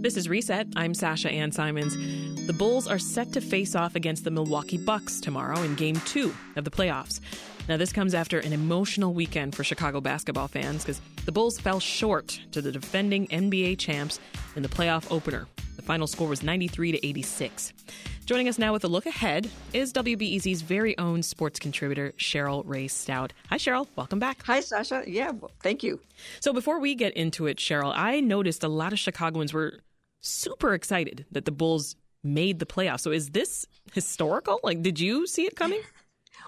This is Reset. I'm Sasha Ann Simons. The Bulls are set to face off against the Milwaukee Bucks tomorrow in game two of the playoffs. Now, this comes after an emotional weekend for Chicago basketball fans because the Bulls fell short to the defending NBA champs in the playoff opener. The final score was 93 to 86. Joining us now with a look ahead is WBEZ's very own sports contributor, Cheryl Raye Stout. Hi, Cheryl. Welcome back. Hi, Sasha. Yeah, well, thank you. So, before we get into it, Cheryl, I noticed a lot of Chicagoans were super excited that the Bulls made the playoffs. So, is this historical? Like, did you see it coming?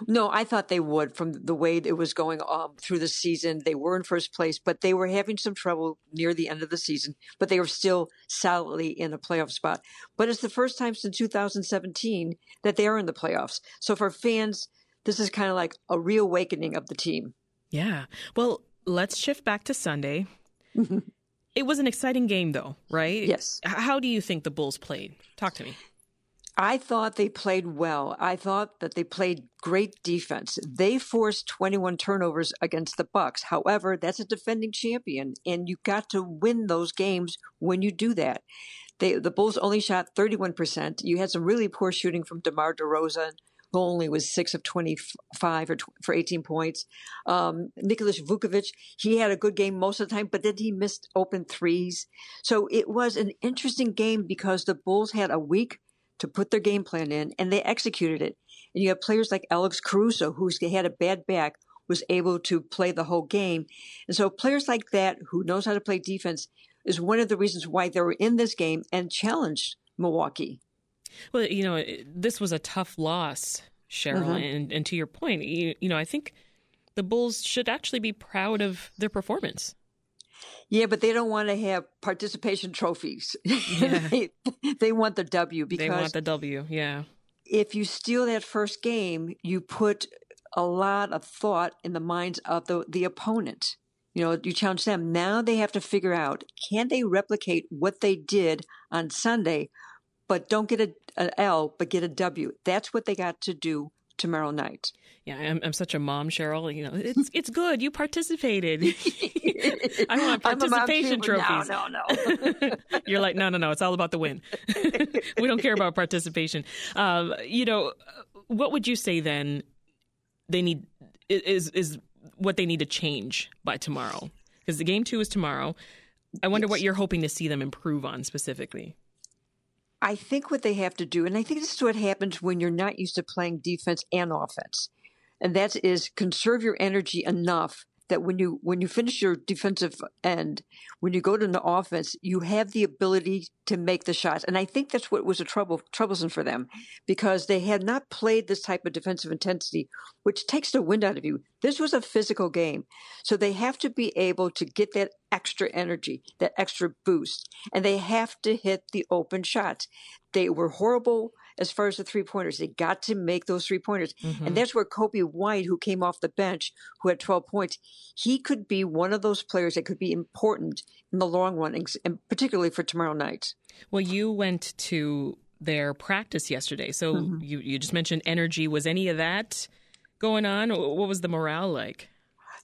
No, I thought they would from the way it was going um, through the season. They were in first place, but they were having some trouble near the end of the season, but they were still solidly in a playoff spot. But it's the first time since 2017 that they are in the playoffs. So for fans, this is kind of like a reawakening of the team. Yeah. Well, let's shift back to Sunday. it was an exciting game, though, right? Yes. How do you think the Bulls played? Talk to me. I thought they played well. I thought that they played great defense. They forced 21 turnovers against the Bucks. However, that's a defending champion and you got to win those games when you do that. They, the Bulls only shot 31%. You had some really poor shooting from DeMar DeRozan, only was 6 of 25 or tw- for 18 points. Um, Nicholas Vucevic, he had a good game most of the time, but then he missed open threes. So it was an interesting game because the Bulls had a week to put their game plan in and they executed it. And you have players like Alex Caruso, who's had a bad back, was able to play the whole game. And so players like that who knows how to play defense is one of the reasons why they were in this game and challenged Milwaukee. Well, you know, this was a tough loss, Cheryl. Mm-hmm. And, and to your point, you, you know, I think the Bulls should actually be proud of their performance. Yeah, but they don't want to have participation trophies. Yeah. they, they want the W because they want the W. Yeah. If you steal that first game, you put a lot of thought in the minds of the, the opponent. You know, you challenge them. Now they have to figure out can they replicate what they did on Sunday, but don't get a, an L, but get a W. That's what they got to do tomorrow night. Yeah, I'm, I'm such a mom, Cheryl. You know, it's it's good. You participated. I want participation trophies. No, no, no. You're like, no, no, no. It's all about the win. we don't care about participation. Um, you know, what would you say then? They need is is what they need to change by tomorrow because the game two is tomorrow. I wonder yes. what you're hoping to see them improve on specifically. I think what they have to do, and I think this is what happens when you're not used to playing defense and offense, and that is conserve your energy enough that when you when you finish your defensive end, when you go to the offense, you have the ability to make the shots. And I think that's what was a trouble troublesome for them because they had not played this type of defensive intensity, which takes the wind out of you. This was a physical game. So they have to be able to get that extra energy, that extra boost, and they have to hit the open shots. They were horrible as far as the three pointers. They got to make those three pointers. Mm-hmm. And that's where Coby White, who came off the bench, who had 12 points, he could be one of those players that could be important in the long run, and particularly for tomorrow night. Well, you went to their practice yesterday. So mm-hmm. you, you just mentioned energy. Was any of that going on? What was the morale like?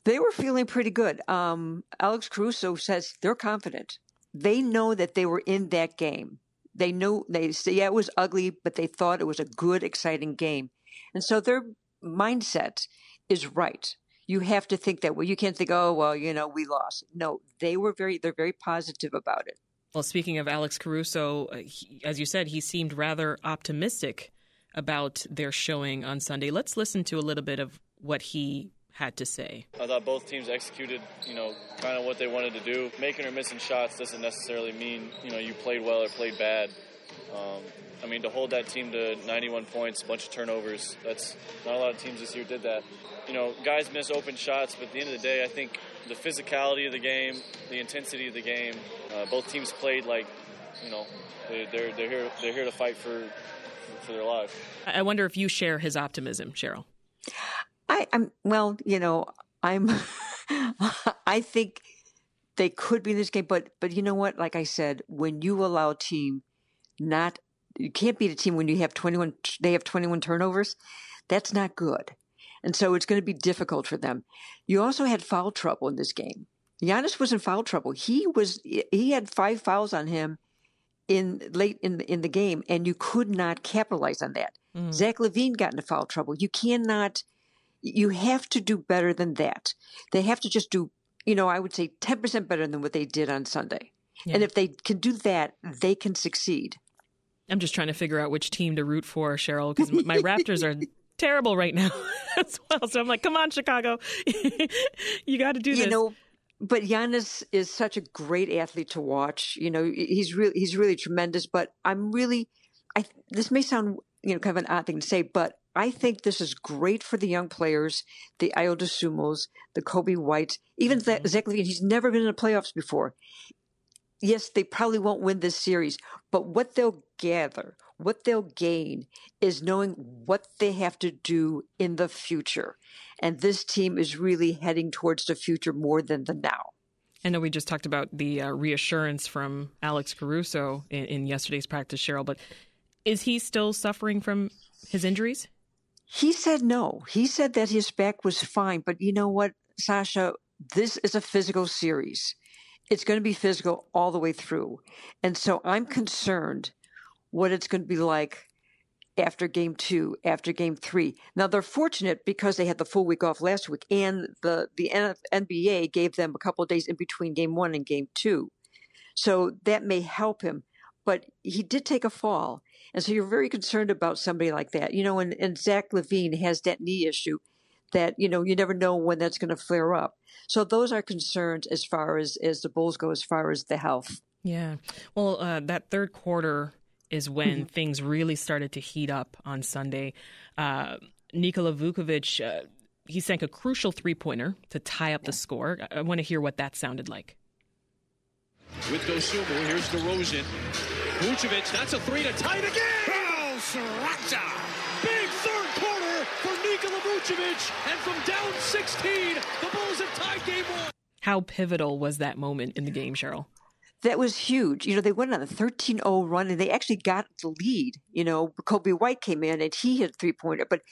They were feeling pretty good. Um, Alex Caruso says they're confident. They know that they were in that game. They knew they yeah it was ugly, but they thought it was a good, exciting game, and so their mindset is right. You have to think that way. You can't think, oh well, you know, we lost. No, they were very they're very positive about it. Well, speaking of Alex Caruso, uh, he, as you said, he seemed rather optimistic about their showing on Sunday. Let's listen to a little bit of what he had to say. I thought both teams executed, you know, kind of what they wanted to do. Making or missing shots doesn't necessarily mean, you know, you played well or played bad. Um, I mean, to hold that team to 91 points, a bunch of turnovers, that's not a lot of teams this year did that. You know, guys miss open shots, but at the end of the day, I think the physicality of the game, the intensity of the game, uh, both teams played like, you know, they're, they're, they're, here, they're here to fight for, for their life. I wonder if you share his optimism, Cheryl. I, I'm well, you know, I'm. I think they could be in this game, but but you know what? Like I said, when you allow a team not, you can't beat a team when you have twenty one. They have twenty one turnovers. That's not good, and so it's going to be difficult for them. You also had foul trouble in this game. Giannis was in foul trouble. He was he had five fouls on him in late in the, in the game, and you could not capitalize on that. Mm. Zach LaVine got into foul trouble. You cannot. You have to do better than that. They have to just do, you know, I would say ten percent better than what they did on Sunday. Yeah. And if they can do that, they can succeed. I'm just trying to figure out which team to root for, Cheryl, because my Raptors are terrible right now as well. So I'm like, come on, Chicago, you got to do this. You know, but Giannis is such a great athlete to watch. You know, he's really he's really tremendous. But I'm really, I this may sound you know kind of an odd thing to say, but I think this is great for the young players, the Ayo Dosunmus, the Coby Whites, even mm-hmm. Zach LaVine. He's never been in the playoffs before. Yes, they probably won't win this series, but what they'll gather, what they'll gain is knowing what they have to do in the future. And this team is really heading towards the future more than the now. I know we just talked about the uh, reassurance from Alex Caruso in, in yesterday's practice, Cheryl, but is he still suffering from his injuries? He said no. He said that his back was fine. But you know what, Sasha? This is a physical series. It's going to be physical all the way through. And so I'm concerned what it's going to be like after game two, after game three. Now they're fortunate because they had the full week off last week, and the the NBA gave them a couple of days in between game one and game two, so that may help him. But he did take a fall, and so you're very concerned about somebody like that. You know, and, and Zach LaVine has that knee issue that you know you never know when that's going to flare up. So those are concerns as far as as the Bulls go, as far as the health. Yeah. Well, uh, that third quarter is when mm-hmm. things really started to heat up on Sunday. Uh, Nikola Vucevic, uh, he sank a crucial three pointer to tie up the score. I, I want to hear what that sounded like. With Dosunmu, here's DeRozan. Vucevic, that's a three to tie it again. Oh, Sriracha. Big third quarter for Nikola Vucevic. And from down 16, the Bulls have tied game one. How pivotal was that moment in the game, Cheryl? that was huge. You know, they went on a 13 0 run and they actually got the lead. You know, Coby White came in and he hit a three pointer, but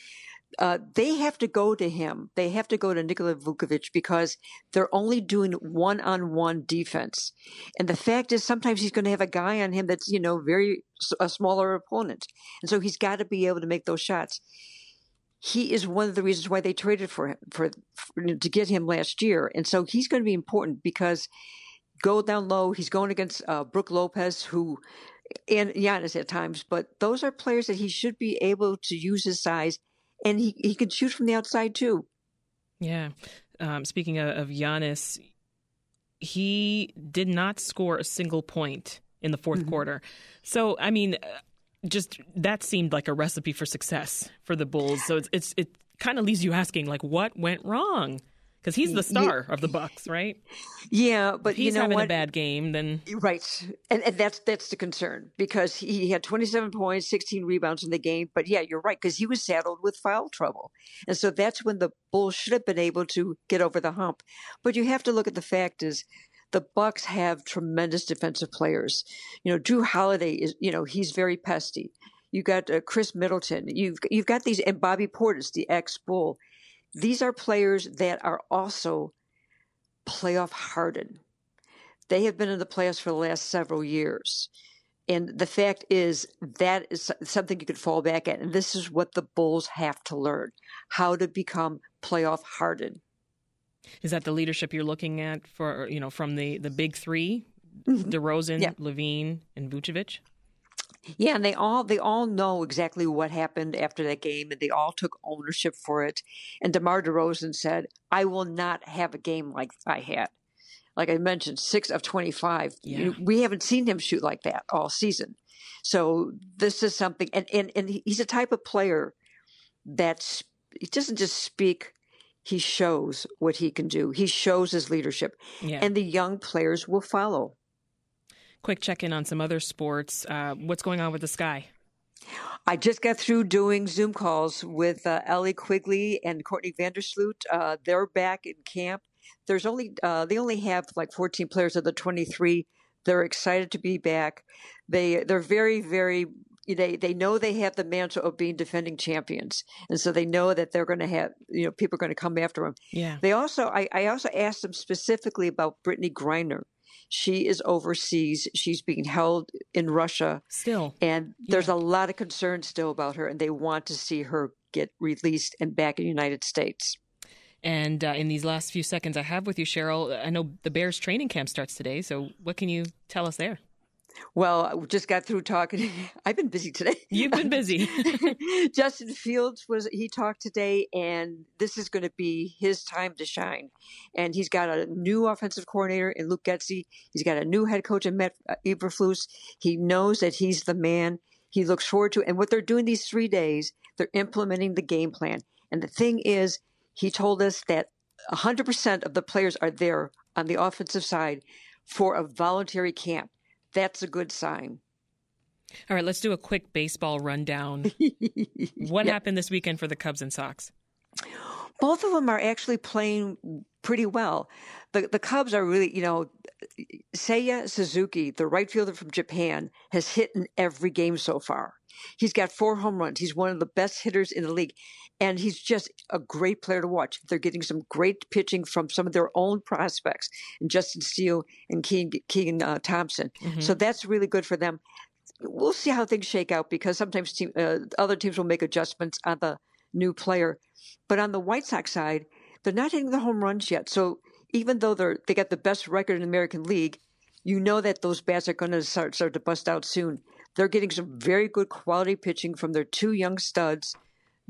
uh, they have to go to him. They have to go to Nikola Vucevic because they're only doing one on one defense. And the fact is, sometimes he's going to have a guy on him that's, you know, very, a smaller opponent. And so he's got to be able to make those shots. He is one of the reasons why they traded for him, for, for to get him last year. And so he's going to be important because go down low. He's going against uh, Brook Lopez, who and Giannis at times, but those are players that he should be able to use his size, and he he can shoot from the outside too. Yeah. Um, speaking of, of Giannis, he did not score a single point in the 4th mm-hmm. quarter. So, I mean, uh, just that seemed like a recipe for success for the Bulls. So it's, it's it kind of leaves you asking, like, what went wrong? Because he's the star yeah. of the Bucks, right? Yeah, but if he's you know having what? a bad game, then right, and, and that's that's the concern because he had 27 points, 16 rebounds in the game. But yeah, you're right because he was saddled with foul trouble, and so that's when the Bulls should have been able to get over the hump. But you have to look at the fact is the Bucks have tremendous defensive players. You know, Jrue Holiday is you know he's very pesty. You got uh, Khris Middleton. You've you've got these and Bobby Portis, the ex Bull these are players that are also playoff hardened. They have been in the playoffs for the last several years. And the fact is, that is something you could fall back at. And this is what the Bulls have to learn how to become playoff hardened. Is that the leadership you're looking at for, you know, from the, the big 3 mm-hmm. DeRozan, yeah. LaVine, and Vucevic? Yeah, and they all they all know exactly what happened after that game, and they all took ownership for it. And DeMar DeRozan said, "I will not have a game like I had." Like I mentioned, six of twenty-five. Yeah. We haven't seen him shoot like that all season. So this is something, and and and he's a type of player that he doesn't just speak. He shows what he can do. He shows his leadership, yeah. and the young players will follow quick check in on some other sports. Uh, what's going on with the sky? I just got through doing Zoom calls with uh, Allie Quigley and Courtney Vandersloot. Uh, they're back in camp. There's only uh, they only have like 14 players of the 23. They're excited to be back. They they're very very they they know they have the mantle of being defending champions, and so they know that they're going to have you know people are going to come after them. Yeah. They also I, I also asked them specifically about Brittney Griner She is overseas. She's being held in Russia. Still. And there's yeah. a lot of concern still about her, and they want to see her get released and back in the United States. And uh, in these last few seconds I have with you, Cheryl, I know the Bears training camp starts today. So what can you tell us there? Well, I just got through talking. I've been busy today. You've been busy. Justin Fields was he talked today, and this is going to be his time to shine. And he's got a new offensive coordinator in Luke Getsy. He's got a new head coach in Matt uh, Eberflus. He knows that he's the man. He looks forward to, and what they're doing these three days, they're implementing the game plan. And the thing is, he told us that 100% of the players are there on the offensive side for a voluntary camp. That's a good sign. All right, let's do a quick baseball rundown. what yep. happened this weekend for the Cubs and Sox? Both of them are actually playing pretty well. The the Cubs are really, you know, Seiya Suzuki, the right fielder from Japan, has hit in every game so far. He's got four home runs. He's one of the best hitters in the league. And he's just a great player to watch. They're getting some great pitching from some of their own prospects, and Justin Steele and Keegan, Keegan uh, Thompson. Mm-hmm. So that's really good for them. We'll see how things shake out because sometimes team, uh, other teams will make adjustments on the new player. But on the White Sox side, they're not hitting the home runs yet. So even though they're they got the best record in the American League, you know that those bats are going to start start to bust out soon. They're getting some very good quality pitching from their two young studs,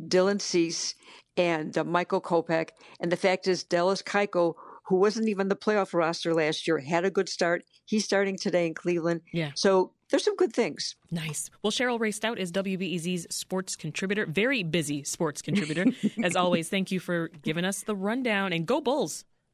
Dylan Cease and uh, Michael Kopech. And the fact is, Dallas Keuchel, who wasn't even the playoff roster last year, had a good start. He's starting today in Cleveland. Yeah. So there's some good things. Nice. Well, Cheryl Raye Stout is WBEZ's sports contributor, very busy sports contributor. As always, thank you for giving us the rundown and go Bulls.